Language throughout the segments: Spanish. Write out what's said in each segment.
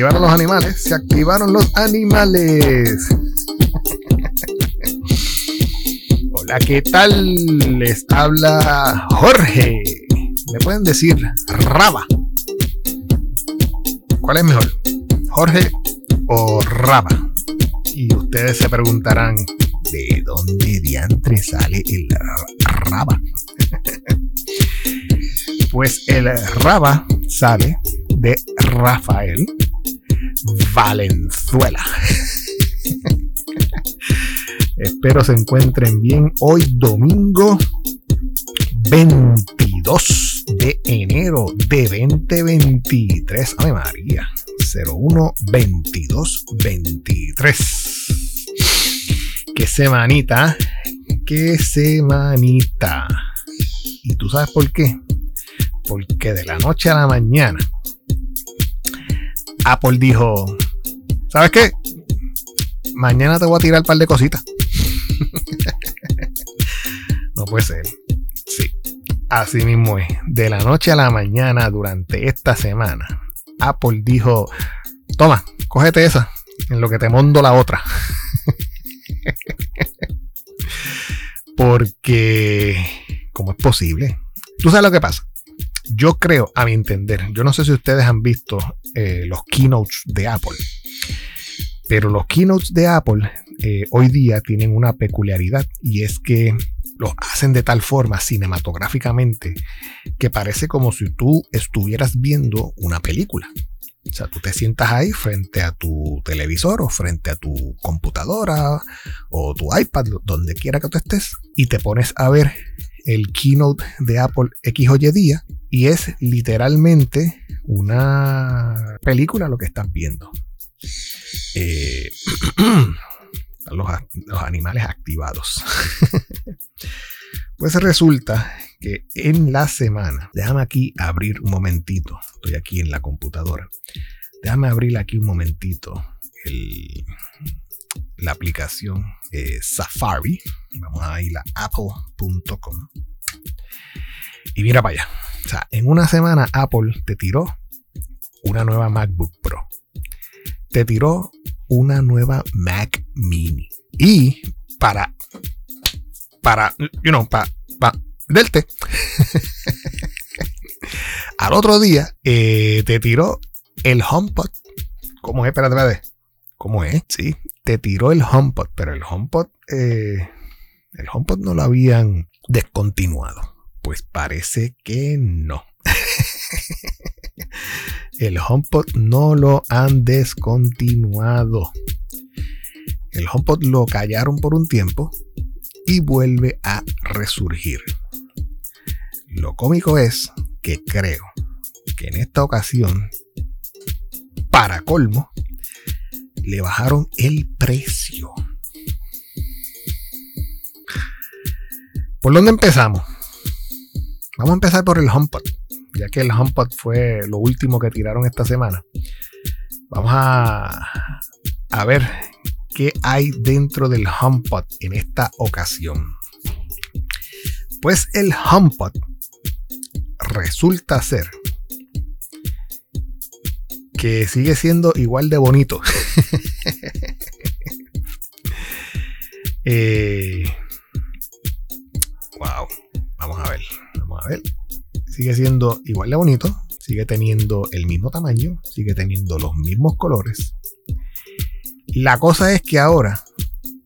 activaron los animales, se activaron los animales. Hola, ¿qué tal? Les habla Jorge. Me pueden decir Raba. ¿Cuál es mejor? ¿Jorge o Raba? Y ustedes se preguntarán, ¿de dónde diantre sale el Raba? pues el Raba sale de Rafael Valenzuela. Espero se encuentren bien hoy domingo 22 de enero de 2023. Ay María. 01 22 23. Qué semanita. Qué semanita. ¿Y tú sabes por qué? Porque de la noche a la mañana Apple dijo, ¿sabes qué? Mañana te voy a tirar un par de cositas. no puede ser. Sí, así mismo es. De la noche a la mañana durante esta semana, Apple dijo, toma, cógete esa, en lo que te mondo la otra. Porque, ¿cómo es posible? ¿Tú sabes lo que pasa? Yo creo, a mi entender, yo no sé si ustedes han visto eh, los keynotes de Apple, pero los keynotes de Apple eh, hoy día tienen una peculiaridad y es que los hacen de tal forma cinematográficamente que parece como si tú estuvieras viendo una película. O sea, tú te sientas ahí frente a tu televisor o frente a tu computadora o tu iPad, donde quiera que tú estés, y te pones a ver el keynote de Apple X o Y día y es literalmente una película lo que estás viendo. Eh, los, los animales activados. pues resulta que en la semana, déjame aquí abrir un momentito, estoy aquí en la computadora, déjame abrir aquí un momentito la aplicación eh, Safari, vamos a ir a apple.com y mira para allá, en una semana Apple te tiró una nueva MacBook Pro, te tiró una nueva Mac Mini y para para, you know, para del té. Al otro día eh, te tiró el HomePod. ¿Cómo es? Espérate, espérate. ¿Cómo es? Sí, te tiró el HomePod, pero el HomePod, eh, el HomePod no lo habían descontinuado. Pues parece que no. el HomePod no lo han descontinuado. El HomePod lo callaron por un tiempo y vuelve a resurgir. Lo cómico es que creo que en esta ocasión, para colmo, le bajaron el precio. ¿Por dónde empezamos? Vamos a empezar por el HomePod, ya que el HomePod fue lo último que tiraron esta semana. Vamos a, a ver qué hay dentro del HomePod en esta ocasión. Pues el HomePod resulta ser que sigue siendo igual de bonito. Eh, wow, vamos a ver, vamos a ver. Sigue siendo igual de bonito, sigue teniendo el mismo tamaño, sigue teniendo los mismos colores. La cosa es que ahora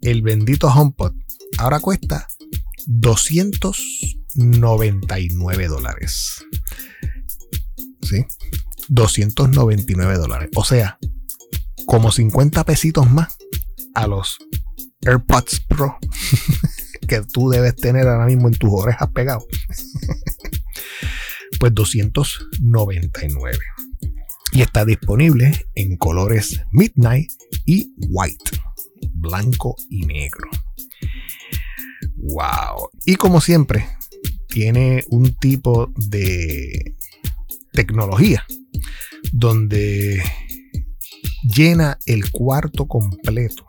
el bendito HomePod ahora cuesta 299 dólares. ¿Sí? 299 dólares. O sea, como 50 pesitos más a los AirPods Pro que tú debes tener ahora mismo en tus orejas pegados. pues 299. Y está disponible en colores Midnight y White, blanco y negro. Wow. Y como siempre, tiene un tipo de tecnología donde llena el cuarto completo.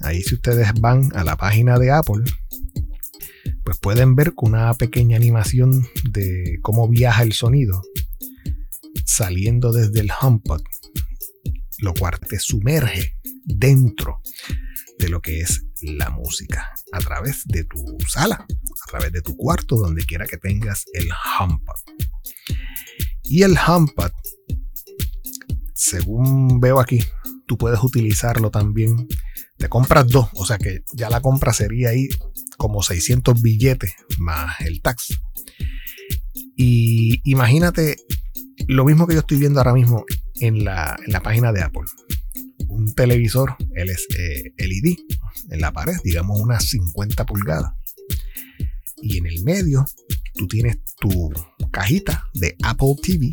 Ahí si ustedes van a la página de Apple, pues pueden ver con una pequeña animación de cómo viaja el sonido. saliendo desde el HomePod, lo cual te sumerge dentro de lo que es la música a través de tu sala, a través de tu cuarto, donde quiera que tengas el HomePod. Y el HomePod, según veo aquí, tú puedes utilizarlo también. Te compras dos, o sea que ya la compra sería ahí como 600 billetes más el tax. Y imagínate lo mismo que yo estoy viendo ahora mismo en la, página de Apple. Un televisor LED eh, en la pared, digamos unas 50 pulgadas. Y en el medio tú tienes tu cajita de Apple TV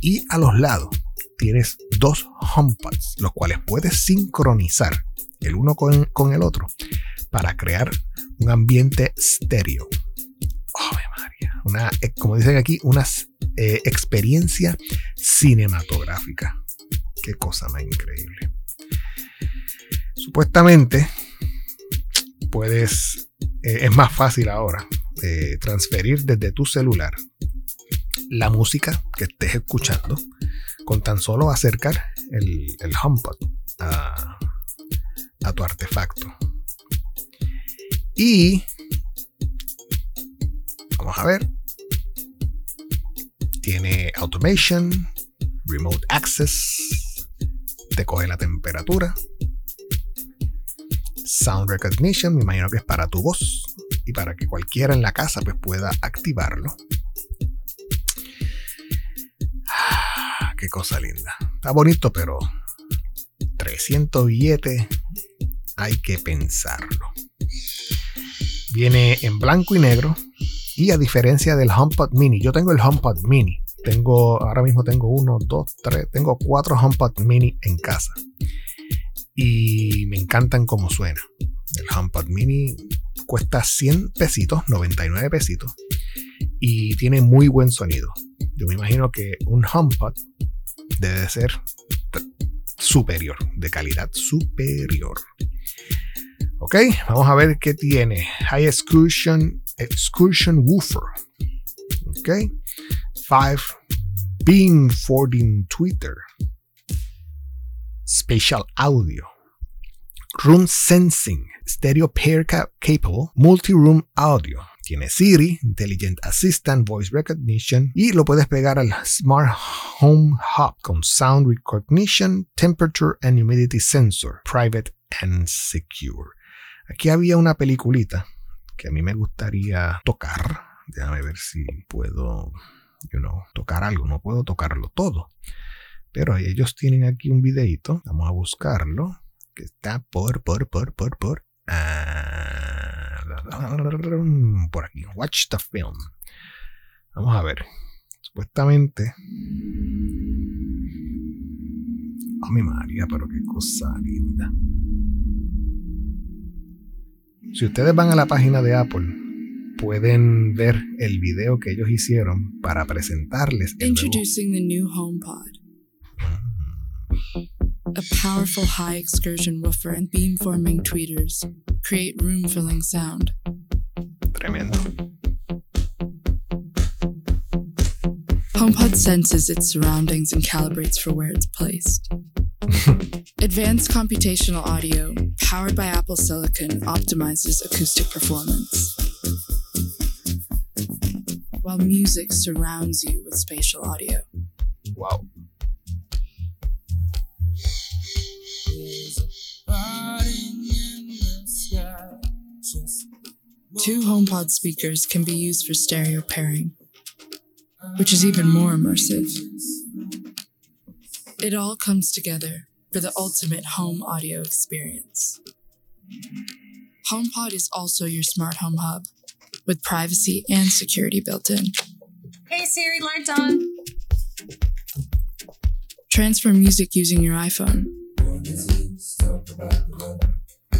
y a los lados tienes dos HomePods, los cuales puedes sincronizar el uno con, con el otro para crear un ambiente estéreo. Oh, María. Una, eh, como dicen aquí, una eh, experiencia cinematográfica. Qué cosa más increíble. Supuestamente puedes, eh, es más fácil ahora transferir desde tu celular la música que estés escuchando con tan solo acercar el, el HomePod a, a tu artefacto. Y vamos a ver. Tiene automation, remote access, te coge la temperatura, sound recognition, me imagino que es para tu voz y para que cualquiera en la casa pues, pueda activarlo. Ah, qué cosa linda. Está bonito, pero 300 billetes hay que pensarlo. Viene en blanco y negro. Y a diferencia del HomePod Mini, yo tengo el HomePod Mini. Tengo, ahora mismo tengo uno, dos, tres, tengo cuatro HomePod Mini en casa. Y me encantan cómo suena. El HomePod Mini cuesta 100 pesitos, 99 pesitos. Y tiene muy buen sonido. Yo me imagino que un HomePod debe ser superior, de calidad superior. Ok, vamos a ver qué tiene. High Excursion, Excursion Woofer. Ok, 5 Being Fording Twitter. Spatial Audio. Room Sensing, Stereo Pair Capable, Multi-Room Audio. Tiene Siri, Intelligent Assistant, Voice Recognition y lo puedes pegar al Smart Home Hub con Sound Recognition, Temperature and Humidity Sensor, Private and Secure. Aquí había una peliculita que a mí me gustaría tocar. Déjame ver si puedo, you know, tocar algo. No puedo tocarlo todo. Pero ellos tienen aquí un videito. Vamos a buscarlo. Que está por, por, por, por, por. Ah, por aquí. Watch the film. Vamos a ver. Supuestamente. Oh, mi María, pero qué cosa linda. Si ustedes van a la página de Apple, pueden ver el video que ellos hicieron para presentarles el Introducing the new HomePod. A powerful high excursion woofer and beam forming tweeters create room-filling sound. Tremendo. HomePod senses its surroundings and calibrates for where it's placed. Advanced computational audio, powered by Apple Silicon, optimizes acoustic performance. While music surrounds you with spatial audio. Wow. Two HomePod speakers can be used for stereo pairing, which is even more immersive. It all comes together for the ultimate home audio experience. HomePod is also your smart home hub with privacy and security built in. Hey Siri, lights on. Transfer music using your iPhone.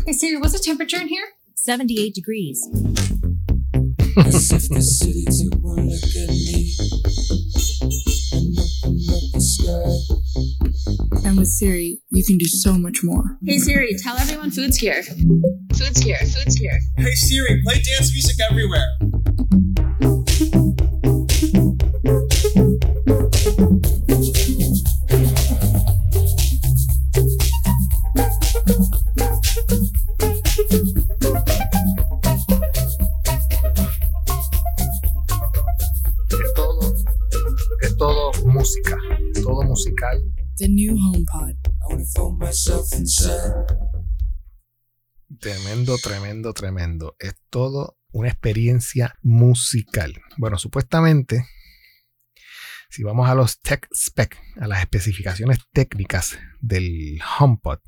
Hey Siri, what's the temperature in here? 78 degrees. And with Siri, you can do so much more. Hey Siri, tell everyone food's here. Food's here, food's here. Hey Siri, play dance music everywhere. The new HomePod. Tremendo, tremendo, tremendo. Es todo una experiencia musical. Bueno, supuestamente, si vamos a los tech spec, a las especificaciones técnicas del HomePod,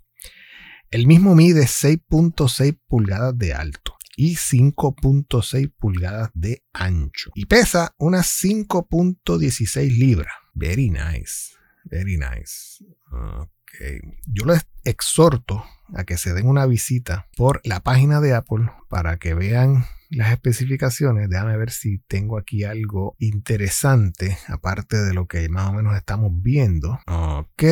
el mismo mide 6.6 pulgadas de alto y 5.6 pulgadas de ancho y pesa unas 5.16 libras. Very nice, very nice. Okay. Yo les exhorto a que se den una visita por la página de Apple para que vean las especificaciones, déjame ver si tengo aquí algo interesante, aparte de lo que más o menos estamos viendo. Ok,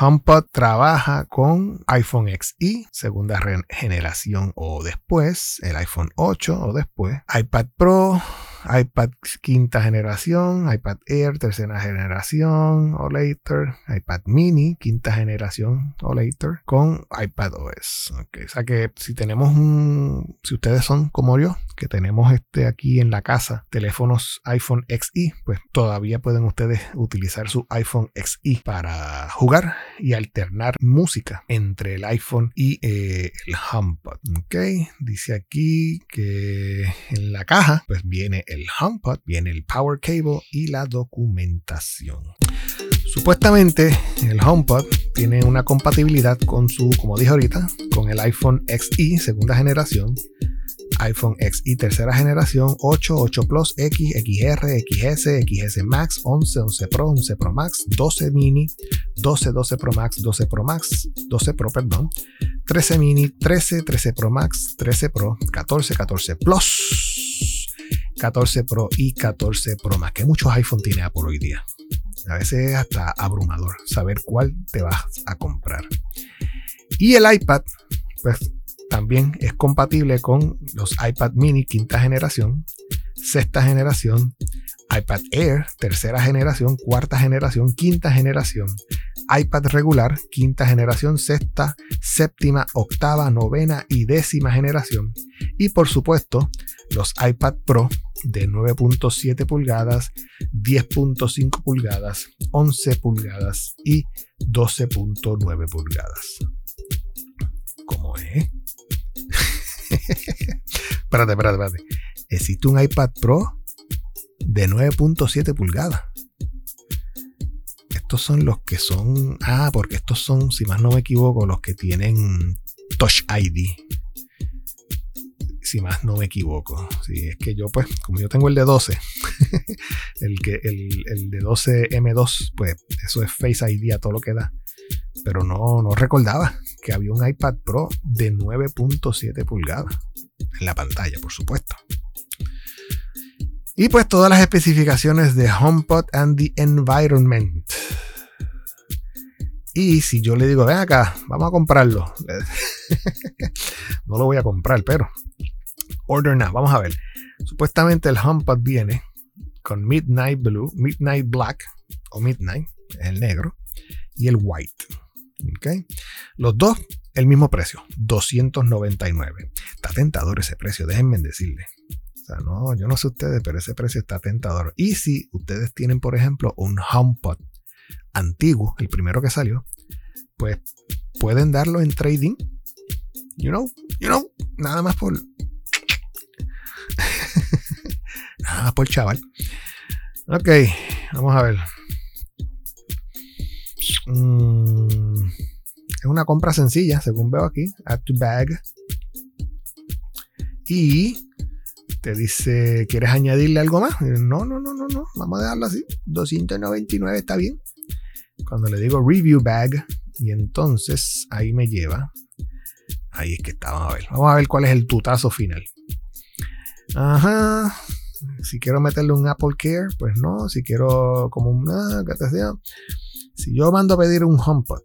HomePod trabaja con iPhone XE, segunda generación o después, el iPhone 8 o después, iPad Pro, iPad quinta generación, iPad Air tercera generación o later, iPad mini quinta generación o later con iPad OS. O sea que si tenemos un, si ustedes son como yo, que tenemos este aquí en la casa, teléfonos iPhone XE, pues todavía pueden ustedes utilizar su iPhone XE para jugar y alternar música entre el iPhone y eh, el HomePod. Ok, dice aquí que en la caja pues viene el HomePod, viene el Power Cable y la documentación. Supuestamente el HomePod tiene una compatibilidad con su, como dije ahorita, con el iPhone XE segunda generación, iPhone XE tercera generación, 8, 8 Plus, X, XR, XS, XS Max, 11, 11 Pro, 11 Pro Max, 12 mini, 12, 12 Pro Max, 12 Pro Max, 12 Pro, perdón, 13 mini, 13, 13 Pro Max, 13 Pro, 14, 14 Plus, 14 Pro y 14 Pro Max. Que muchos iPhone tiene Apple hoy día. A veces es hasta abrumador saber cuál te vas a comprar. Y el iPad, pues también es compatible con los iPad mini quinta generación, sexta generación, iPad Air tercera generación, cuarta generación, quinta generación, iPad regular, quinta generación, sexta, séptima, octava, novena y décima generación. Y por supuesto, los iPad Pro de 9.7 pulgadas, 10.5 pulgadas, 11 pulgadas y 12.9 pulgadas. ¿Cómo es? Espérate, espérate, espérate. Existe un iPad Pro de 9.7 pulgadas. Estos son los que son. Ah, porque estos son, si más no me equivoco, los que tienen Touch ID. Si más no me equivoco. Si es que yo, pues, como yo tengo el de 12, el, que, el, el de 12 M2, pues eso es Face ID a todo lo que da. Pero no, no recordaba que había un iPad Pro de 9.7 pulgadas en la pantalla, por supuesto. Y pues todas las especificaciones de HomePod and the Environment. Y si yo le digo, ven acá, vamos a comprarlo. no lo voy a comprar, pero order now. Vamos a ver. Supuestamente el HomePod viene con Midnight Blue, Midnight Black o Midnight, el negro, y el white. ¿Okay? Los dos, el mismo precio, 299. Está tentador ese precio, déjenme decirle. O sea, no, yo no sé ustedes, pero ese precio está tentador. Y si ustedes tienen, por ejemplo, un HomePod antiguo, el primero que salió, pues pueden darlo en trading. You know, you know, nada más por. nada más por chaval. Ok, vamos a ver. Mm, es una compra sencilla, según veo aquí. Add to bag. Y te dice, ¿quieres añadirle algo más? No, no, no, no, no. Vamos a dejarlo así. 299 está bien. Cuando le digo review bag, y entonces ahí me lleva. Ahí es que está, vamos a ver. Vamos a ver cuál es el tutazo final. Ajá. Si quiero meterle un Apple Care, pues no. Si quiero como te sea. Si yo mando a pedir un HomePod,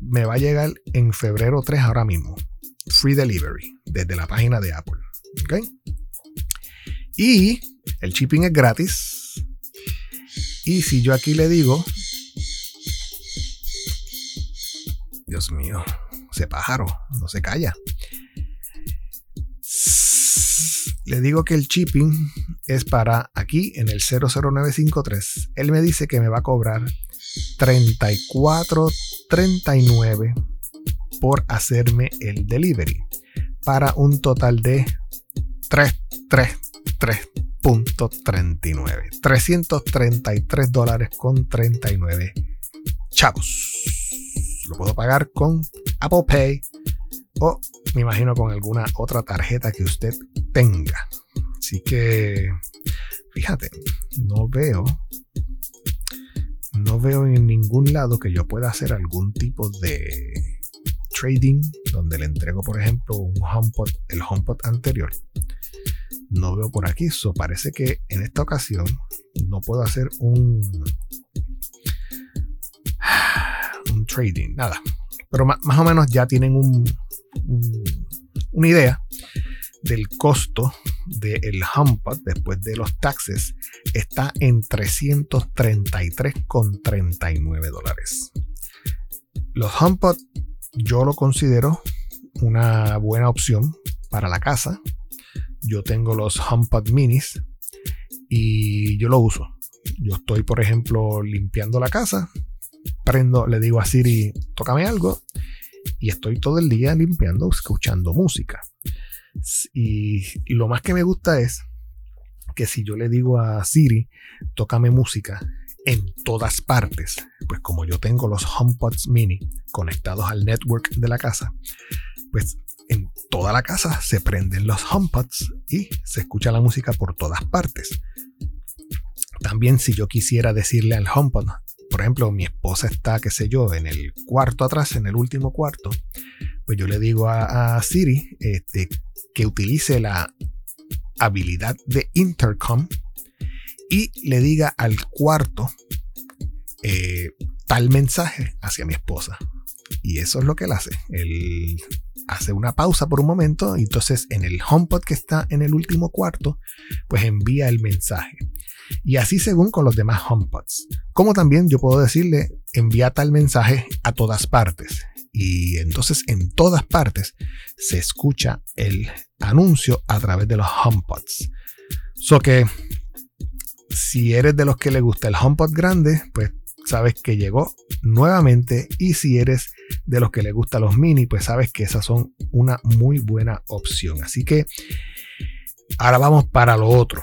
me va a llegar en febrero 3 ahora mismo. Free delivery desde la página de Apple. ¿Ok? Y el shipping es gratis. Y si yo aquí le digo, Dios mío, ese pájaro no se calla. le digo que el shipping es para aquí en el 00953. Él me dice que me va a cobrar 34.39 por hacerme el delivery para un total de 333.39 333 dólares con 39 chavos. Lo puedo pagar con Apple Pay o me imagino con alguna otra tarjeta que usted tenga. Así que fíjate no veo no veo en ningún lado que yo pueda hacer algún tipo de trading donde le entrego por ejemplo un HomePod, el HomePod anterior. No veo por aquí. Eso parece que en esta ocasión no puedo hacer un trading nada. Pero más, o menos ya tienen un, una idea del costo del HomePod después de los taxes está en 333,39 dólares. Los HomePod yo lo considero una buena opción para la casa. Yo tengo los HomePod minis y yo lo uso. Yo estoy, por ejemplo, limpiando la casa, prendo, le digo a Siri, tócame algo y estoy todo el día limpiando, escuchando música. Y, lo más que me gusta es que si yo le digo a Siri, tócame música en todas partes, pues como yo tengo los HomePods mini conectados al network de la casa, pues en toda la casa se prenden los HomePods y se escucha la música por todas partes. También si yo quisiera decirle al HomePod, por ejemplo, mi esposa está, qué sé yo, en el cuarto atrás, en el último cuarto, pues yo le digo a, Siri este, que utilice la habilidad de intercom y le diga al cuarto eh, tal mensaje hacia mi esposa. Y eso es lo que él hace. Él hace una pausa por un momento y entonces en el HomePod que está en el último cuarto, pues envía el mensaje. Y así según con los demás HomePods. Como también yo puedo decirle, envía tal mensaje a todas partes. Y entonces en todas partes se escucha el anuncio a través de los HomePods. So que si eres de los que le gusta el HomePod grande, pues sabes que llegó nuevamente. Y si eres de los que le gustan los mini, pues sabes que esas son una muy buena opción. Así que ahora vamos para lo otro.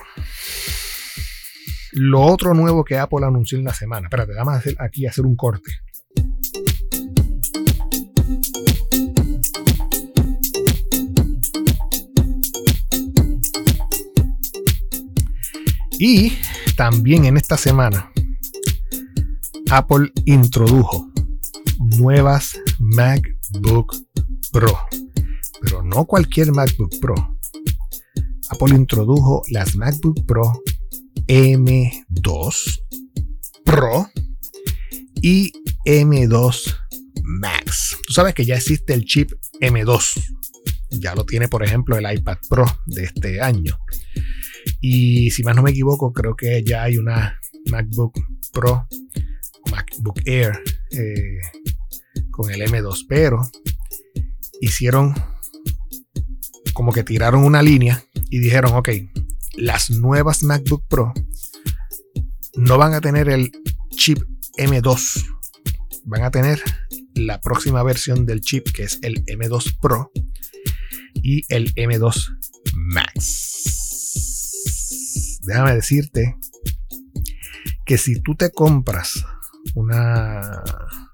Lo otro nuevo que Apple anunció en la semana. Espérate, vamos a hacer aquí hacer un corte. Y también en esta semana, Apple introdujo nuevas MacBook Pro. Pero no cualquier MacBook Pro. Apple introdujo las MacBook Pro M2 Pro y M2 Max. Tú sabes que ya existe el chip M2. Ya lo tiene, por ejemplo, el iPad Pro de este año. Y si más no me equivoco, creo que ya hay una MacBook Pro, MacBook Air eh, con el M2. Pero hicieron como que tiraron una línea y dijeron, ok, las nuevas MacBook Pro no van a tener el chip M2. Van a tener la próxima versión del chip que es el M2 Pro y el M2 Max. Déjame decirte que si tú te compras una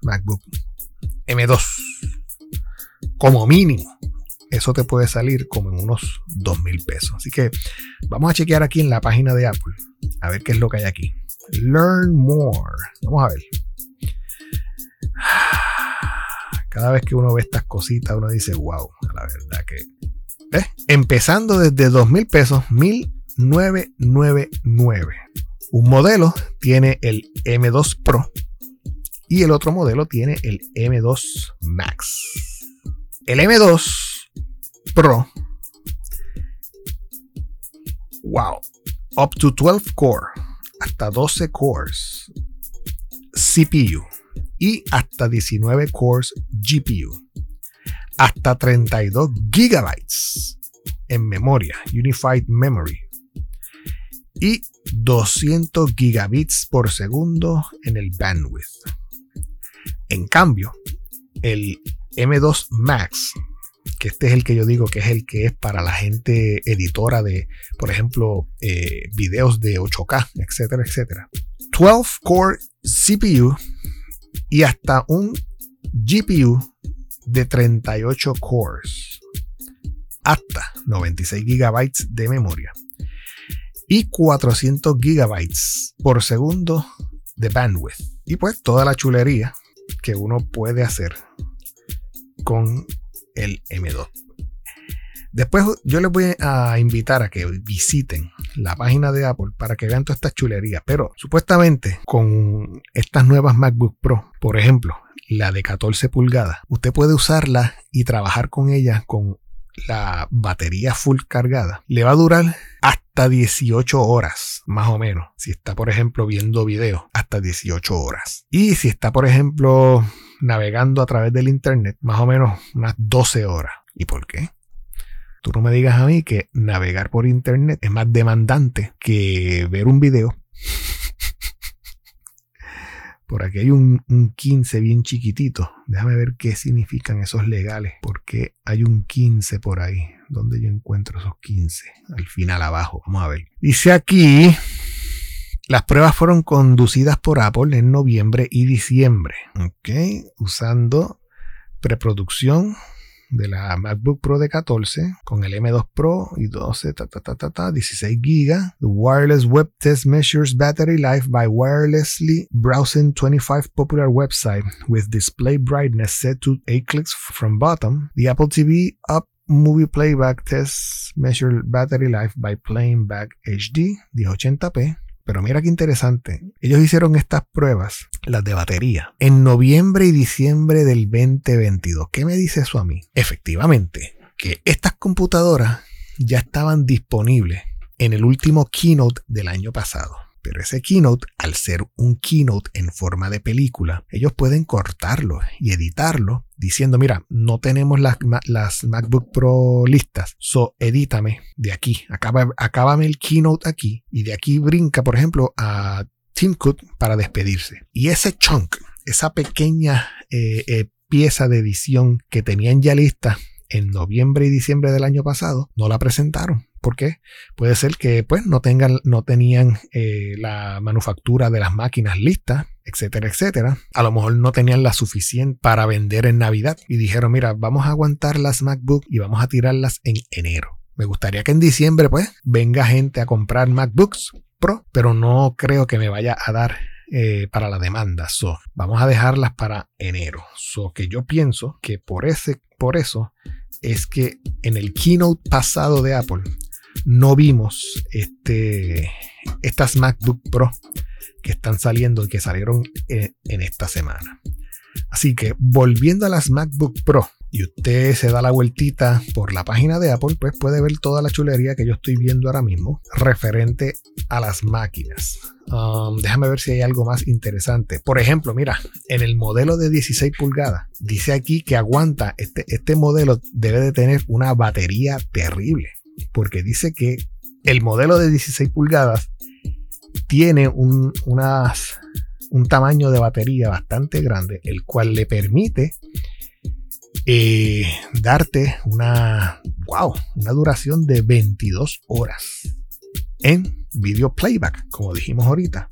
MacBook M2 como mínimo eso te puede salir como en unos 2 mil pesos. Así que vamos a chequear aquí en la página de Apple a ver qué es lo que hay aquí. Learn more. Vamos a ver. Cada vez que uno ve estas cositas, uno dice, wow, la verdad que. ¿eh? Empezando desde 2 mil pesos, 1999. Un modelo tiene el M2 Pro y el otro modelo tiene el M2 Max. El M2 Pro. Wow. Up to 12 core. Hasta 12 cores. CPU. Y hasta 19 cores GPU. Hasta 32 gigabytes en memoria, Unified Memory, y 200 gigabits por segundo en el bandwidth. En cambio, el M2 Max, que este es el que yo digo que es el que es para la gente editora de, por ejemplo, eh, videos de 8K, etcétera, etcétera. 12 core CPU y hasta un GPU de 38 cores, hasta 96 GB de memoria y 400 GB por segundo de bandwidth. Y pues toda la chulería que uno puede hacer con el M2. Después yo les voy a invitar a que visiten la página de Apple para que vean todas estas chulerías. Pero supuestamente con estas nuevas MacBook Pro, por ejemplo, la de 14 pulgadas, usted puede usarla y trabajar con ella con la batería full cargada. Le va a durar hasta 18 horas, más o menos. Si está, por ejemplo, viendo videos, hasta 18 horas. Y si está, por ejemplo, navegando a través del internet, más o menos unas 12 horas. ¿Y por qué? Tú no me digas a mí que navegar por internet es más demandante que ver un video. Por aquí hay un, 15 bien chiquitito. Déjame ver qué significan esos legales. Porque hay un 15 por ahí. ¿Dónde yo encuentro esos 15? Al final abajo. Vamos a ver. Dice aquí. Las pruebas fueron conducidas por Apple en noviembre y diciembre. Ok. Usando preproducción de la MacBook Pro de 14 con el M2 Pro y 12, ta, ta, ta, ta, 16 GB. The wireless web test measures battery life by wirelessly browsing 25 popular websites with display brightness set to 8 clicks from bottom. The Apple TV Up Movie Playback test measure battery life by playing back HD 1080p pero mira qué interesante. Ellos hicieron estas pruebas, las de batería, en noviembre y diciembre del 2022. ¿Qué me dice eso a mí? Efectivamente, que estas computadoras ya estaban disponibles en el último keynote del año pasado. Pero ese keynote, al ser un keynote en forma de película, ellos pueden cortarlo y editarlo diciendo, mira, no tenemos las, las MacBook Pro listas, so edítame de aquí, acaba, acábame el keynote aquí y de aquí brinca, por ejemplo, a Tim Cook para despedirse. Y ese chunk, esa pequeña eh, eh, pieza de edición que tenían ya lista en noviembre y diciembre del año pasado, no la presentaron ¿Por qué? Puede ser que pues no tengan, no tenían eh, la manufactura de las máquinas listas, etcétera, etcétera. A lo mejor no tenían la suficiente para vender en Navidad y dijeron, mira, vamos a aguantar las MacBook y vamos a tirarlas en enero. Me gustaría que en diciembre pues venga gente a comprar MacBooks Pro, pero no creo que me vaya a dar eh, para la demanda. So, vamos a dejarlas para enero. So, que yo pienso que por, ese, por eso es que en el keynote pasado de Apple no vimos este, estas MacBook Pro que están saliendo y que salieron en, en esta semana. Así que volviendo a las MacBook Pro, y usted se da la vueltita por la página de Apple, pues puede ver toda la chulería que yo estoy viendo ahora mismo referente a las máquinas. Um, déjame ver si hay algo más interesante. Por ejemplo, mira, en el modelo de 16 pulgadas, dice aquí que aguanta, este, este modelo debe de tener una batería terrible porque dice que el modelo de 16 pulgadas tiene un, un tamaño de batería bastante grande, el cual le permite eh, darte una, wow, una duración de 22 horas en video playback, como dijimos ahorita,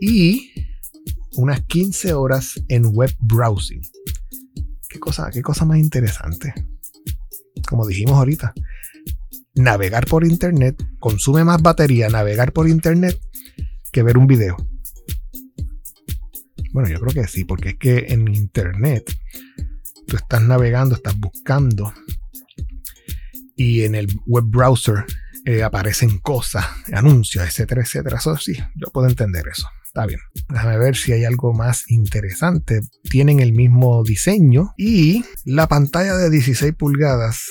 y unas 15 horas en web browsing. Qué cosa, qué cosa más interesante. Como dijimos ahorita, navegar por internet consume más batería navegar por internet que ver un video. Bueno, yo creo que sí, porque es que en internet tú estás navegando, estás buscando y en el web browser eh, aparecen cosas, anuncios, etcétera, etcétera. Eso sí, yo puedo entender eso. Está bien. Déjame ver si hay algo más interesante. Tienen el mismo diseño y la pantalla de 16 pulgadas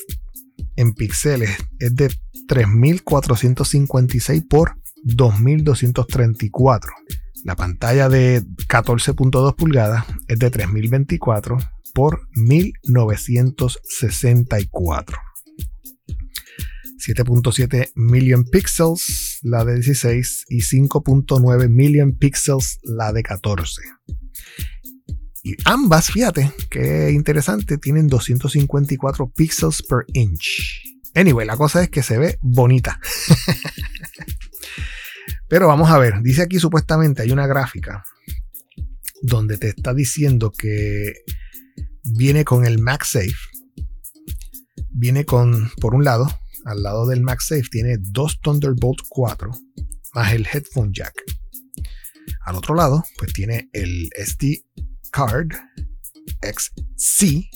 en píxeles es de 3456 por 2234. La pantalla de 14.2 pulgadas es de 3024 por 1964. 7.7 million pixels la de 16 y 5.9 million pixels la de 14. Y ambas, fíjate, qué interesante, tienen 254 pixels per inch. Anyway, la cosa es que se ve bonita. Pero vamos a ver, dice aquí supuestamente hay una gráfica donde te está diciendo que viene con el MagSafe. Viene con, por un lado, al lado del MagSafe tiene dos Thunderbolt 4 más el headphone jack. Al otro lado, pues tiene el SD card XC,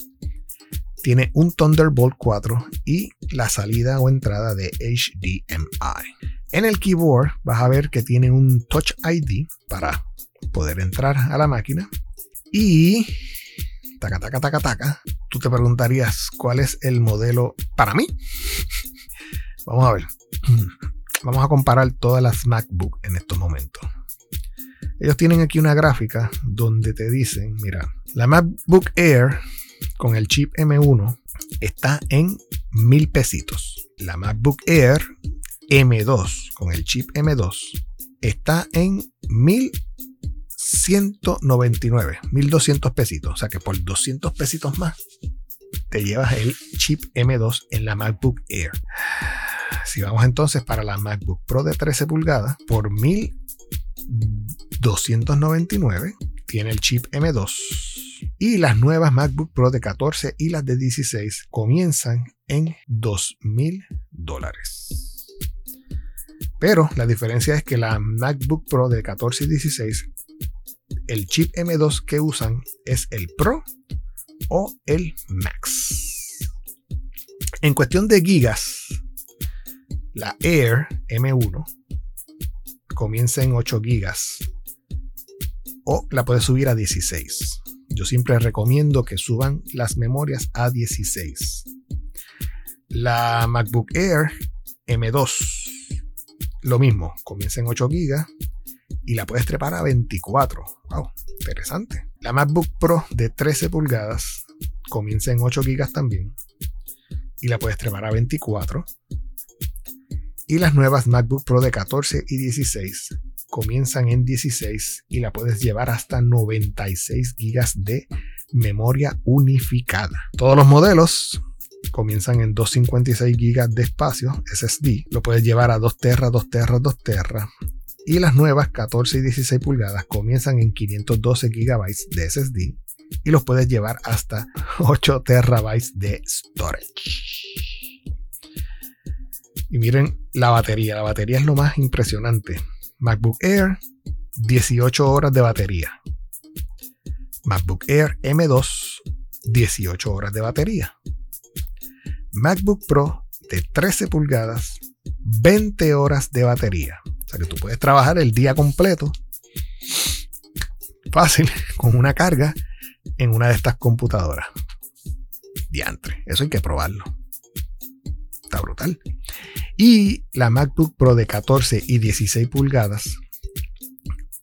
tiene un Thunderbolt 4 y la salida o entrada de HDMI. En el keyboard vas a ver que tiene un Touch ID para poder entrar a la máquina y taca taca taca taca, tú te preguntarías cuál es el modelo para mí. Vamos a ver. Vamos a comparar todas las MacBook en estos momentos. Ellos tienen aquí una gráfica donde te dicen, mira, la MacBook Air con el chip M1 está en mil pesitos. La MacBook Air M2 con el chip M2 está en 1199, 1200 pesitos. O sea que por 200 pesitos más te llevas el chip M2 en la MacBook Air. Si vamos entonces para la MacBook Pro de 13 pulgadas, por 1299 tiene el chip M2. Y las nuevas MacBook Pro de 14 y las de 16 comienzan en 2000 dólares. Pero la diferencia es que la MacBook Pro de 14 y 16, el chip M2 que usan es el Pro o el Max. En cuestión de gigas, la Air M1 comienza en 8 gigas o la puedes subir a 16. Yo siempre recomiendo que suban las memorias a 16. La MacBook Air M2, lo mismo, comienza en 8 GB y la puedes trepar a 24. Wow, interesante. La MacBook Pro de 13 pulgadas comienza en 8 GB también y la puedes trepar a 24. Y las nuevas MacBook Pro de 14 y 16 comienzan en 16 y la puedes llevar hasta 96 GB de memoria unificada. Todos los modelos comienzan en 256 GB de espacio SSD. Lo puedes llevar a 2 terra, 2 terra, 2 terra. Y las nuevas 14 y 16 pulgadas comienzan en 512 GB de SSD y los puedes llevar hasta 8 terabytes de storage. Y miren la batería, la batería es lo más impresionante. MacBook Air, 18 horas de batería. MacBook Air M2, 18 horas de batería. MacBook Pro de 13 pulgadas, 20 horas de batería. O sea que tú puedes trabajar el día completo, fácil, con una carga en una de estas computadoras. Diantre, eso hay que probarlo. Está brutal. Y la MacBook Pro de 14 y 16 pulgadas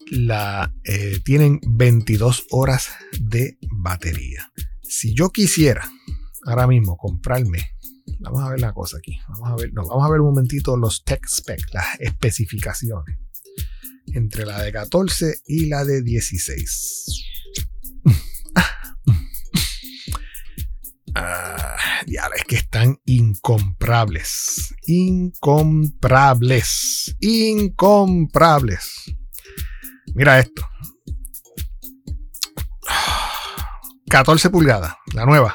la, eh, tienen 22 horas de batería. Si yo quisiera ahora mismo comprarme, vamos a ver la cosa aquí, vamos a ver, vamos a ver un momentito los tech specs, las especificaciones entre la de 14 y la de 16. Ya es que están incomprables. Incomprables. Incomprables. Mira esto. 14 pulgadas, la nueva.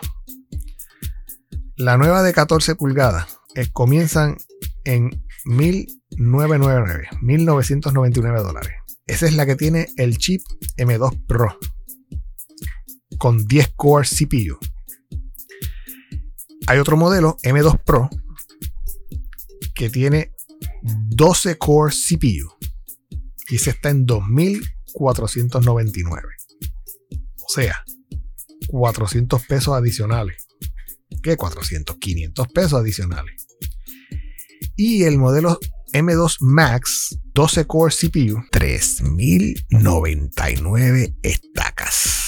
La nueva de 14 pulgadas eh, comienzan en 1999, 1999 dólares. Esa es la que tiene el chip M2 Pro con 10 core CPU. Hay otro modelo, M2 Pro, que tiene 12 core CPU. Y ese está en 2.499. O sea, 400 pesos adicionales. ¿Qué 400? 500 pesos adicionales. Y el modelo M2 Max 12 core CPU, 3099 estacas.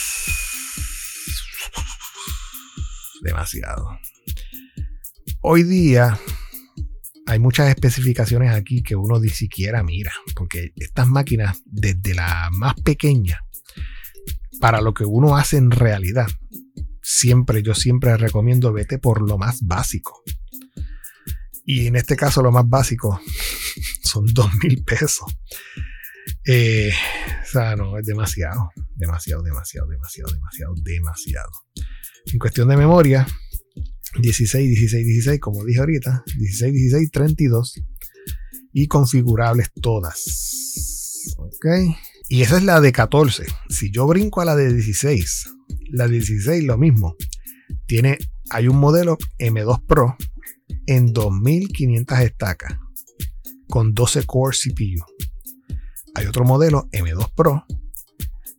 Demasiado. Hoy día, hay muchas especificaciones aquí que uno ni siquiera mira, porque estas máquinas, desde la más pequeña, para lo que uno hace en realidad, siempre, yo siempre recomiendo vete por lo más básico. Y en este caso lo más básico son dos mil pesos. Eh, o sea, no, es demasiado, demasiado, demasiado, demasiado, demasiado, demasiado. En cuestión de memoria, 16, 16, 16, como dije ahorita, 16, 16, 32 y configurables todas. Ok. Y esa es la de 14. Si yo brinco a la de 16, la de 16 lo mismo. Tiene, hay un modelo M2 Pro en 2500 estacas con 12 core CPU. Hay otro modelo M2 Pro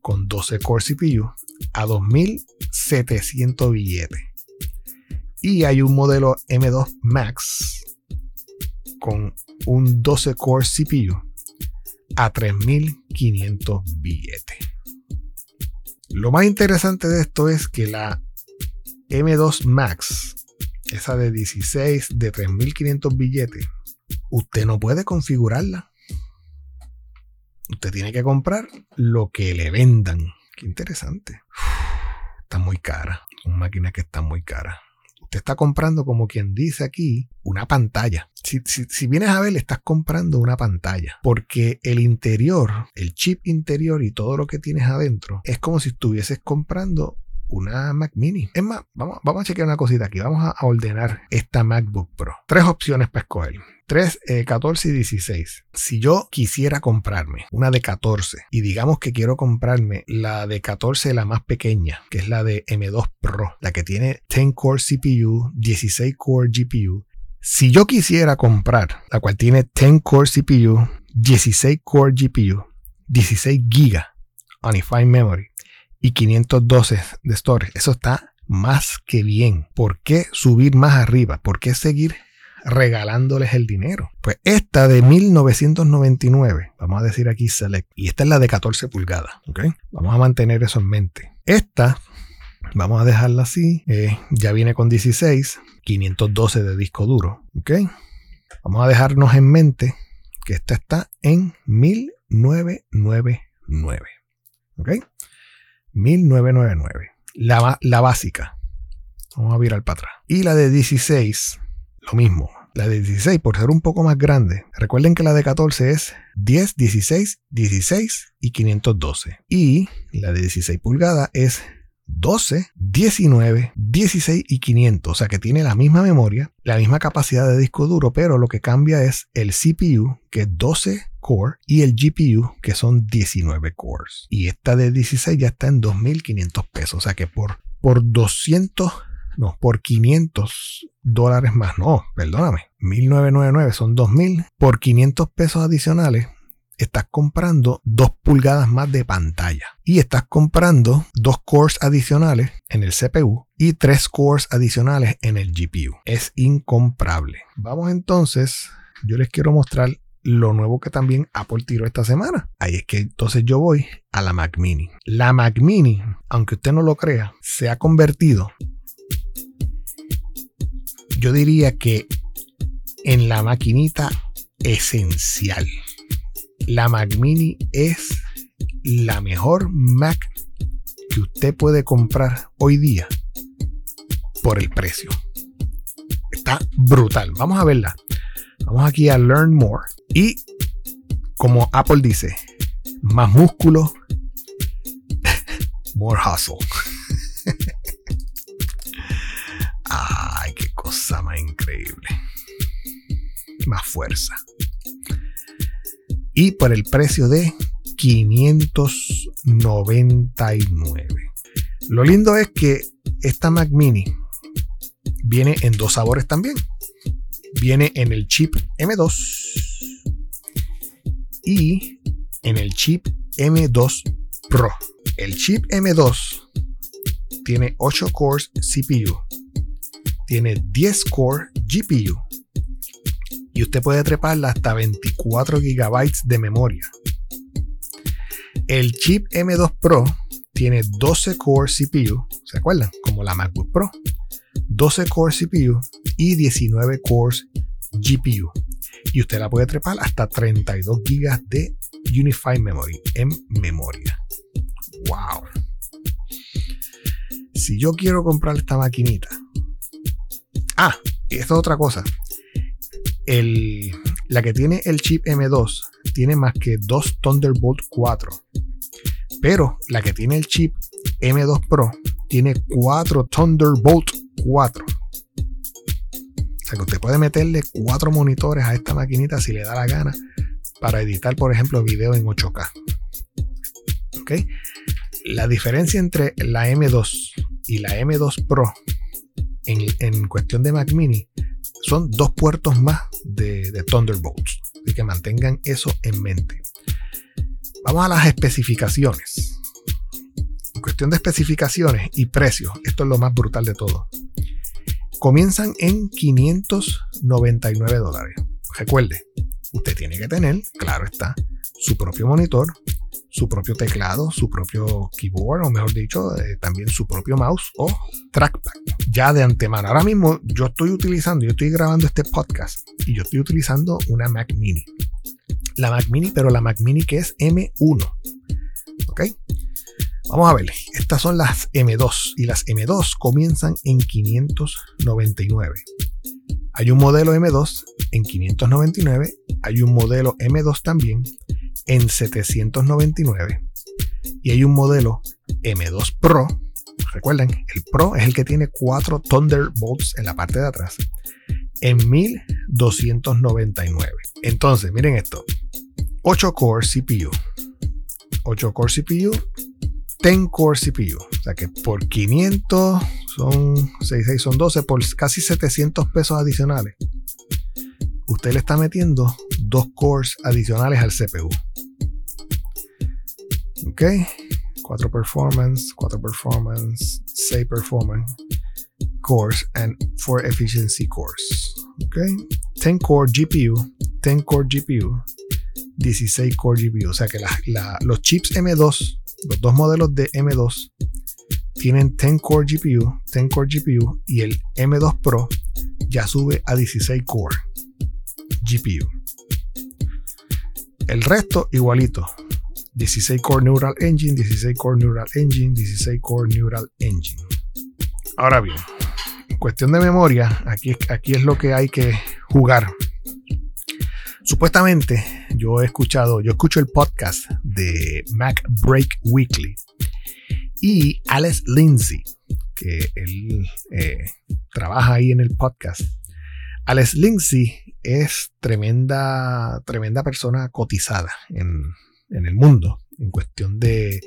con 12 core CPU a 2700 billetes. Y hay un modelo M2 Max con un 12 core CPU a 3500 billetes. Lo más interesante de esto es que la M2 Max, esa de 16 de 3500 billetes, usted no puede configurarla. Usted tiene que comprar lo que le vendan. Qué interesante. está muy cara. Son máquinas que están muy caras. Usted está comprando, como quien dice aquí, una pantalla. Si, si, vienes a ver, le estás comprando una pantalla. Porque el interior, el chip interior y todo lo que tienes adentro, es como si estuvieses comprando una Mac Mini. Es más, vamos, a chequear una cosita aquí. Vamos a ordenar esta MacBook Pro. Tres opciones para escoger. 3, 14 eh, y 16. Si yo quisiera comprarme una de 14 y digamos que quiero comprarme la de 14, la más pequeña, que es la de M2 Pro, la que tiene 10 core CPU, 16 core GPU. Si yo quisiera comprar la cual tiene 10 core CPU, 16 core GPU, 16 GB Unified Memory y 512 de storage, eso está más que bien. ¿Por qué subir más arriba? ¿Por qué seguir regalándoles el dinero. Pues esta de 1999, vamos a decir aquí select, y esta es la de 14 pulgadas, ¿ok? Vamos a mantener eso en mente. Esta, vamos a dejarla así, eh, ya viene con 16, 512 de disco duro, ¿ok? Vamos a dejarnos en mente que esta está en 1999, ¿ok? 1999. La, la básica. Vamos a virar para atrás. Y la de 16, lo mismo. La de 16, por ser un poco más grande, recuerden que la de 14 es 10, 16, 16 y 512. Y la de 16 pulgadas es 12, 19, 16 y 500. O sea que tiene la misma memoria, la misma capacidad de disco duro, pero lo que cambia es el CPU, que es 12 core, y el GPU, que son 19 cores. Y esta de 16 ya está en 2.500 pesos. O sea que por, por 200 no, por 500 dólares más. No, perdóname. 1999 son 2000. Por 500 pesos adicionales estás comprando 2 pulgadas más de pantalla. Y estás comprando 2 cores adicionales en el CPU y 3 cores adicionales en el GPU. Es incomparable. Vamos entonces, yo les quiero mostrar lo nuevo que también Apple tiró esta semana. Ahí es que entonces yo voy a la Mac Mini. La Mac Mini, aunque usted no lo crea, se ha convertido yo diría que en la maquinita esencial. La Mac Mini es la mejor Mac que usted puede comprar hoy día por el precio. Está brutal. Vamos a verla. Vamos aquí a Learn More. Y como Apple dice, más músculo, more hustle. más increíble. Más fuerza. Y por el precio de 599. Lo lindo es que esta Mac Mini viene en dos sabores también. Viene en el chip M2 y en el chip M2 Pro. El chip M2 tiene 8 cores CPU tiene 10 core GPU y usted puede treparla hasta 24 GB de memoria. El chip M2 Pro tiene 12 core CPU, ¿se acuerdan? Como la MacBook Pro. 12 core CPU y 19 cores GPU. Y usted la puede trepar hasta 32 GB de Unified Memory en memoria. ¡Wow! Si yo quiero comprar esta maquinita. Ah, y esto es otra cosa. La que tiene el chip M2 tiene más que dos Thunderbolt 4. Pero la que tiene el chip M2 Pro tiene 4 Thunderbolt 4. O sea que usted puede meterle cuatro monitores a esta maquinita si le da la gana para editar, por ejemplo, video en 8K. ¿Ok? La diferencia entre la M2 y la M2 Pro en, en cuestión de Mac Mini son dos puertos más de, de Thunderbolts. Así que mantengan eso en mente. Vamos a las especificaciones. En cuestión de especificaciones y precios, esto es lo más brutal de todo. Comienzan en 599 dólares. Recuerde, usted tiene que tener, claro está, su propio monitor, su propio teclado, su propio keyboard, o mejor dicho, eh, también su propio mouse o trackpad. Ya de antemano. Ahora mismo yo estoy utilizando, yo estoy grabando este podcast y yo estoy utilizando una Mac Mini. La Mac Mini, pero la Mac Mini que es M1. ¿Ok? Vamos a ver, estas son las M2 y las M2 comienzan en 599. Hay un modelo M2 en 599, hay un modelo M2 también en 799 y hay un modelo M2 Pro. Recuerden, el Pro es el que tiene 4 Thunderbolts en la parte de atrás en 1299. Entonces, miren esto. 8 core CPU. 8 core CPU, 10 core CPU. O sea que por 500 son 66 son 12 por casi 700 pesos adicionales. Usted le está metiendo dos cores adicionales al CPU. Ok. 4 performance, 4 performance, 6 performance cores and 4 efficiency cores. Ok. 10 core GPU, 10 core GPU, 16 core GPU. O sea que los chips M2, los dos modelos de M2, tienen 10 core GPU, 10 core GPU y el M2 Pro ya sube a 16 core GPU. El resto igualito. 16 core Neural Engine, 16 core Neural Engine, 16 core Neural Engine. Ahora bien, en cuestión de memoria, aquí, aquí es lo que hay que jugar. Supuestamente, yo he escuchado, yo escucho el podcast de Mac Break Weekly y Alex Lindsay, que él eh, trabaja ahí en el podcast. Alex Lindsay es tremenda, tremenda persona cotizada en, el mundo en cuestión de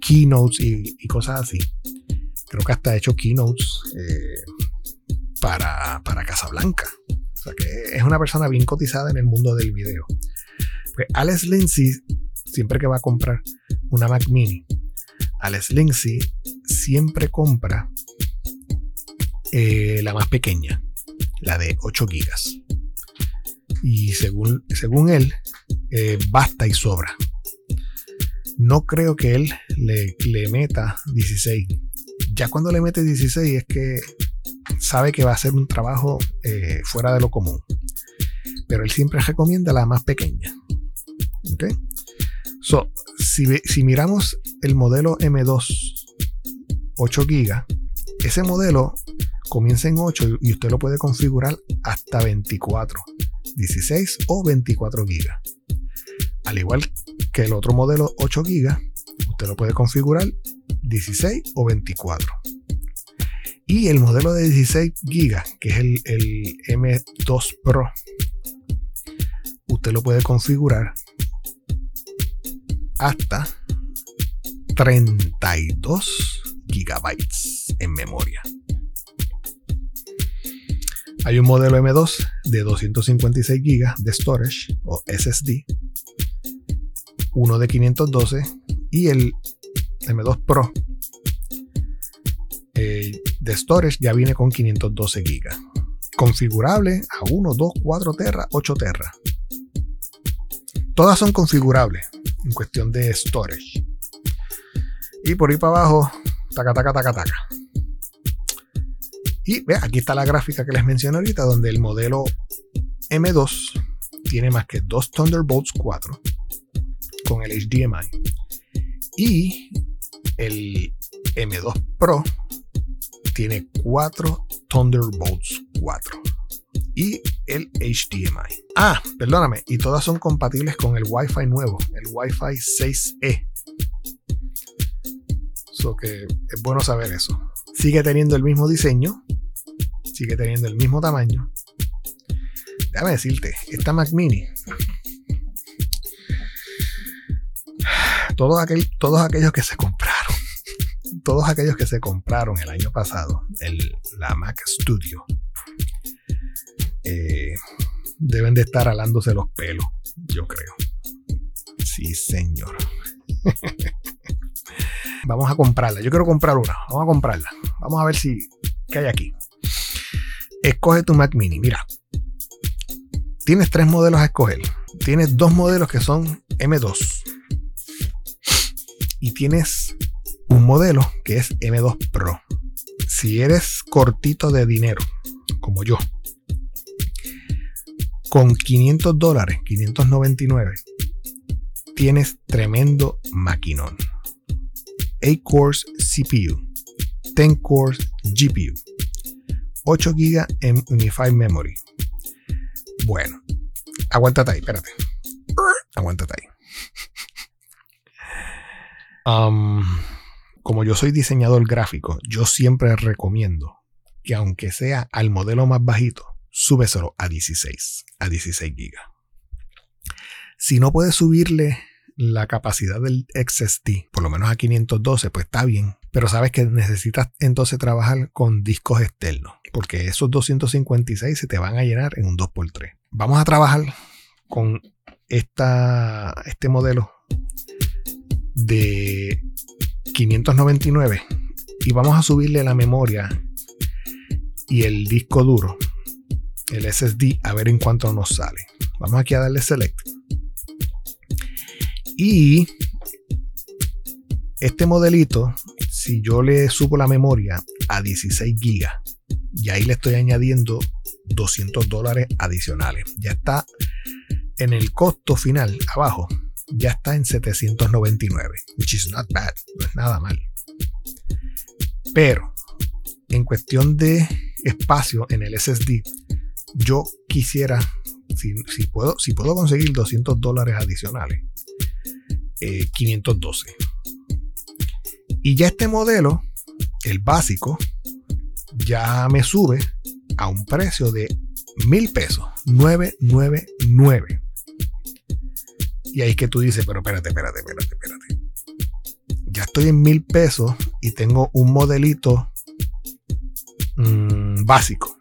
keynotes y, cosas así. Creo que hasta ha hecho keynotes eh, para, para Casablanca. O sea que es una persona bien cotizada en el mundo del video. Pues Alex Lindsay, siempre que va a comprar una Mac Mini, Alex Lindsay siempre compra eh, la más pequeña, la de 8 GB. Y según, según él, eh, basta y sobra no creo que él le, meta 16. Ya cuando le mete 16 es que sabe que va a ser un trabajo eh, fuera de lo común. Pero él siempre recomienda la más pequeña. ¿Ok? So, si, si miramos el modelo M2 8 GB, ese modelo comienza en 8 y usted lo puede configurar hasta 24, 16 o 24 GB. Al igual que el otro modelo 8 GB, usted lo puede configurar 16 o 24. Y el modelo de 16 GB, que es el, el M2 Pro, usted lo puede configurar hasta 32 gigabytes en memoria. Hay un modelo M2 de 256 GB de storage o SSD uno de 512 y el M2 Pro eh, de storage ya viene con 512 GB. Configurable a 1, 2, 4 terra, 8 terra. Todas son configurables en cuestión de storage. Y por ahí para abajo, taca, taca, taca, taca. Y ve, aquí está la gráfica que les mencioné ahorita, donde el modelo M2 tiene más que dos Thunderbolts 4 con el HDMI. Y el M2 Pro tiene cuatro Thunderbolts 4 y el HDMI. Ah, perdóname, y todas son compatibles con el Wi-Fi nuevo, el Wi-Fi 6E. So que es bueno saber eso. Sigue teniendo el mismo diseño, sigue teniendo el mismo tamaño. Déjame decirte, esta Mac Mini. Todos, aquellos que se compraron, todos aquellos que se compraron el año pasado, el, la Mac Studio, eh, deben de estar alándose los pelos, yo creo. Sí, señor. Vamos a comprarla. Yo quiero comprar una. Vamos a comprarla. Vamos a ver si qué hay aquí. Escoge tu Mac Mini. Mira, tienes tres modelos a escoger. Tienes dos modelos que son M2. Y tienes un modelo que es M2 Pro. Si eres cortito de dinero, como yo, con 500 dólares, 599, tienes tremendo maquinón. 8 cores CPU, 10 cores GPU, 8 GB en Unified Memory. Bueno, aguántate ahí, espérate. Aguántate ahí. Como yo soy diseñador gráfico, yo siempre recomiendo que aunque sea al modelo más bajito, súbeselo a 16, a 16 GB. Si no puedes subirle la capacidad del XSD, por lo menos a 512, pues está bien. Pero sabes que necesitas entonces trabajar con discos externos, porque esos 256 se te van a llenar en un 2x3. Vamos a trabajar con esta, este modelo de 599 y vamos a subirle la memoria y el disco duro el SSD a ver en cuánto nos sale. Vamos aquí a darle select. Y este modelito, si yo le subo la memoria a 16 GB, y ahí le estoy añadiendo 200 dólares adicionales. Ya está en el costo final abajo, ya está en 799, which is not bad, no es nada mal. Pero en cuestión de espacio en el SSD, yo quisiera, si, puedo, si puedo conseguir 200 dólares adicionales, 512. Y ya este modelo, el básico, ya me sube a un precio de mil pesos, 999. Y ahí es que tú dices, pero espérate, espérate, espérate, espérate. Ya estoy en mil pesos y tengo un modelito mm, básico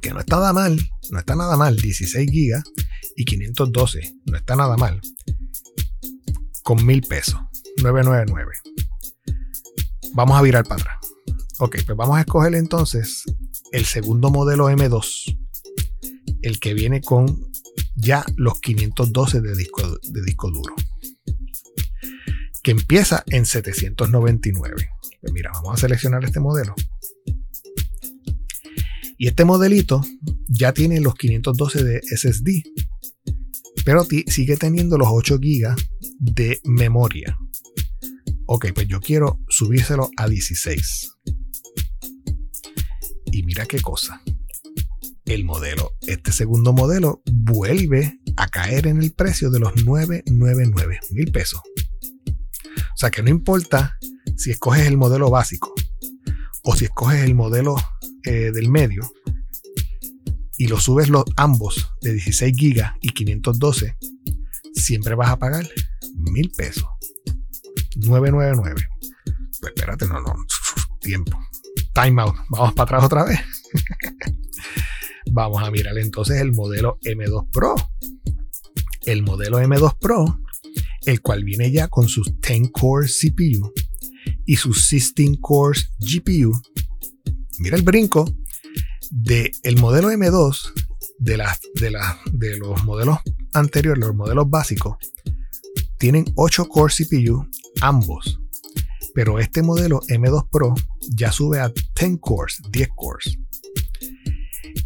que no está nada mal, no está nada mal, 16 gigas y 512, no está nada mal, con mil pesos, 999. Vamos a virar para atrás. Ok, pues vamos a escoger entonces el segundo modelo M2, el que viene con ya los 512 de disco, de disco duro, que empieza en 799. Pues mira, vamos a seleccionar este modelo y este modelito ya tiene los 512 de SSD, pero sigue teniendo los 8 GB de memoria. Ok, pues yo quiero subírselo a 16. Y mira qué cosa. El modelo, este segundo modelo, vuelve a caer en el precio de los 999 mil pesos. O sea que no importa si escoges el modelo básico o si escoges el modelo eh, del medio y lo subes los ambos de 16 gigas y 512, siempre vas a pagar mil pesos. 999. Pues espérate, no, no, tiempo. Time out. Vamos para atrás otra vez. Vamos a mirar entonces el modelo M2 Pro. El modelo M2 Pro, el cual viene ya con sus 10 core CPU y sus 16 cores GPU mira el brinco del el modelo M2 de, de, de los modelos anteriores, los modelos básicos, tienen 8 core CPU ambos. Pero este modelo M2 Pro ya sube a 10 cores, 10 cores.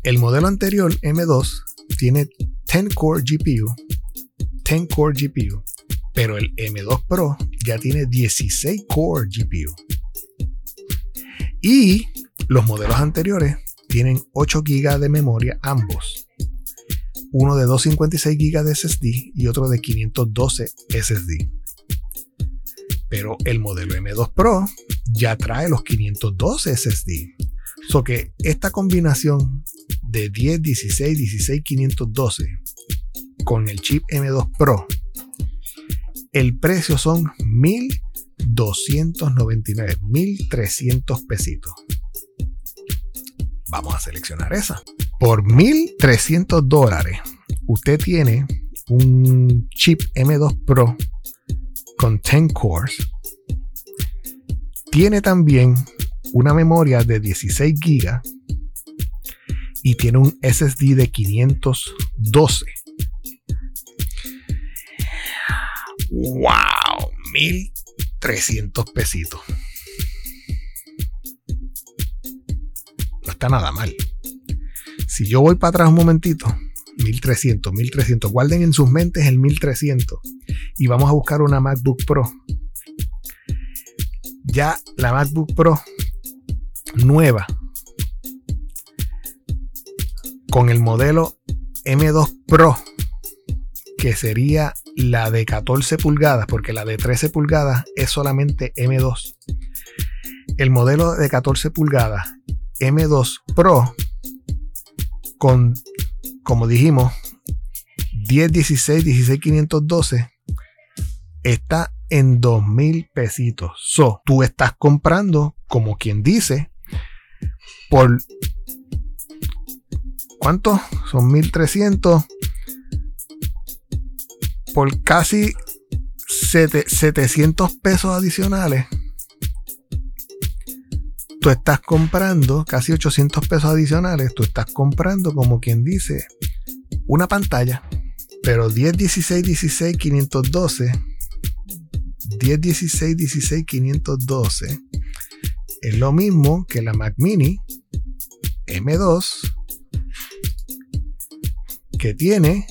El modelo anterior M2 tiene 10 core GPU, 10 core GPU, pero el M2 Pro ya tiene 16 core GPU. Y los modelos anteriores tienen 8 GB de memoria ambos. Uno de 256 GB de SSD y otro de 512 SSD. Pero el modelo M2 Pro ya trae los 512 SSD. So que esta combinación de 10, 16, 16, 512 con el chip M2 Pro, el precio son 1299, 1300 pesitos. Vamos a seleccionar esa. Por 1300 dólares, usted tiene un chip M2 Pro con 10 cores. Tiene también una memoria de 16 GB y tiene un SSD de 512. ¡Wow! 1300 pesitos. No está nada mal. Si yo voy para atrás un momentito, 1300, 1300, guarden en sus mentes el 1300 y vamos a buscar una MacBook Pro. Ya la MacBook Pro nueva con el modelo M2 Pro, que sería la de 14 pulgadas, porque la de 13 pulgadas es solamente M2. El modelo de 14 pulgadas M2 Pro con, como dijimos, 10, 16, 16, 512 está en 2000 pesitos. So, tú estás comprando, como quien dice, por ¿cuánto? Son 1300 por casi 700 pesos adicionales. Tú estás comprando casi 800 pesos adicionales. Tú estás comprando, como quien dice, una pantalla. Pero 10, 16, 16, 512. 10, 16, 16, 512 es lo mismo que la Mac Mini M2 que tiene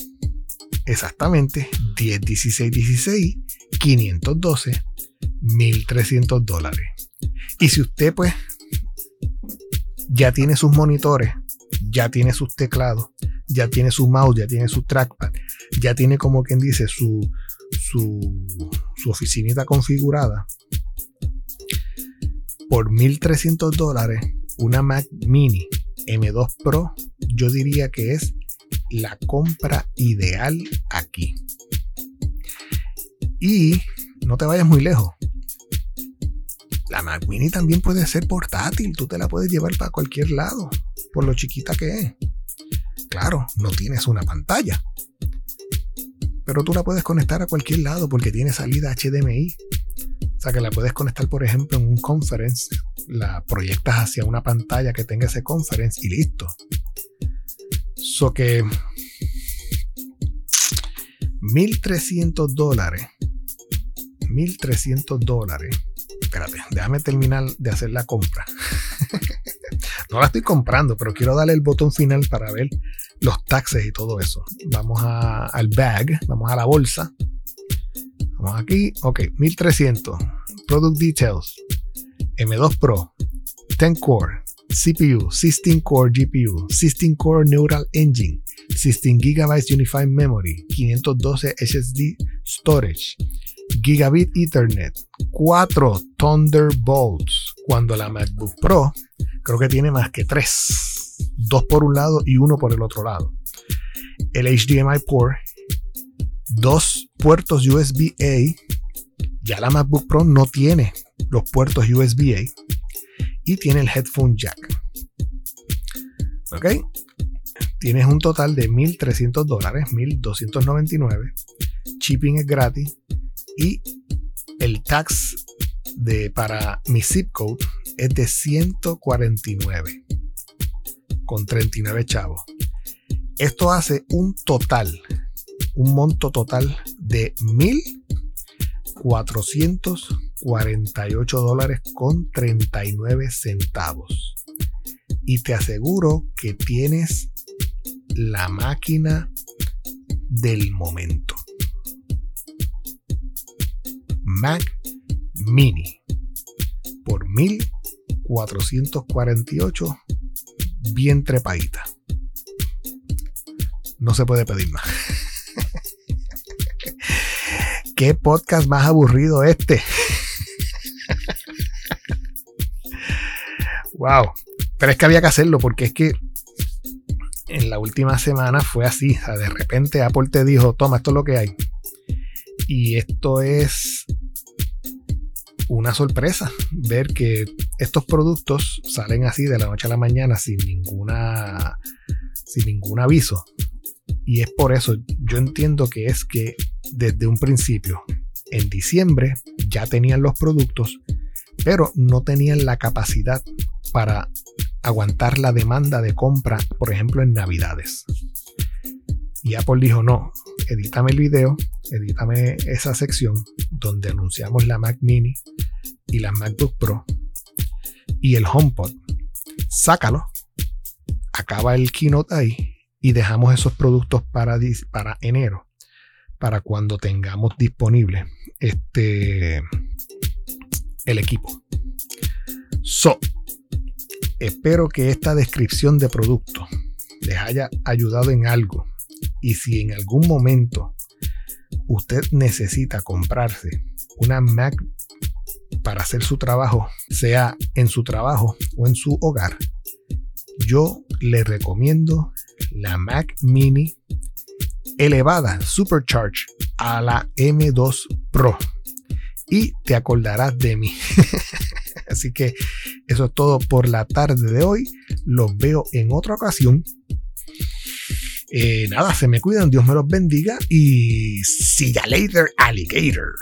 exactamente 10, 16, 16, 512, 1300 dólares. Y si usted pues ya tiene sus monitores, ya tiene sus teclados, ya tiene su mouse, ya tiene su trackpad, ya tiene como quien dice su, su, oficinita configurada, por 1300 dólares una Mac Mini M2 Pro, yo diría que es la compra ideal aquí. Y no te vayas muy lejos. La Mac Mini también puede ser portátil, tú te la puedes llevar para cualquier lado, por lo chiquita que es. Claro, no tienes una pantalla, pero tú la puedes conectar a cualquier lado porque tiene salida HDMI. O sea que la puedes conectar, por ejemplo, en un conference, la proyectas hacia una pantalla que tenga ese conference y listo. So que 1300 dólares. 1300 dólares. Espérate, déjame terminar de hacer la compra. no la estoy comprando, pero quiero darle el botón final para ver los taxes y todo eso. Vamos al bag, vamos a la bolsa Vamos aquí, ok, 1300. Product Details. M2 Pro. 10 Core. CPU. 16 Core GPU. 16 Core Neural Engine. 16 GB Unified Memory. 512 SSD Storage. Gigabit Ethernet. 4 Thunderbolts. Cuando la MacBook Pro creo que tiene más que 3. Dos por un lado y uno por el otro lado. El HDMI port dos puertos USB-A. Ya la MacBook Pro no tiene los puertos USB-A y tiene el headphone jack. ¿Ok? Tienes un total de 1.300 dólares, 1.299. Shipping es gratis y el tax de, para mi zip code es de 149 con 39 chavos. Esto hace un total un monto total de 1.448 dólares con 39 centavos. Y te aseguro que tienes la máquina del momento. Mac Mini por 1448 bien trepadita. No se puede pedir más. ¿Qué podcast más aburrido este? wow. Pero es que había que hacerlo porque es que en la última semana fue así. de repente Apple te dijo, toma, esto es lo que hay. Y esto es una sorpresa ver que estos productos salen así de la noche a la mañana sin ninguna sin ningún aviso. Y es por eso, yo entiendo que es que desde un principio, en diciembre, ya tenían los productos, pero no tenían la capacidad para aguantar la demanda de compra, por ejemplo, en Navidades. Y Apple dijo, no, edítame el video, edítame esa sección donde anunciamos la Mac Mini y la MacBook Pro y el HomePod. Sácalo, acaba el keynote ahí y dejamos esos productos para, para enero, para cuando tengamos disponible este, el equipo. So, espero que esta descripción de producto les haya ayudado en algo y si en algún momento usted necesita comprarse una Mac para hacer su trabajo, sea en su trabajo o en su hogar, yo le recomiendo la Mac Mini elevada Supercharge a la M2 Pro y te acordarás de mí. Así que eso es todo por la tarde de hoy. Los veo en otra ocasión. Eh, nada, se me cuidan, Dios me los bendiga y see ya later, alligator.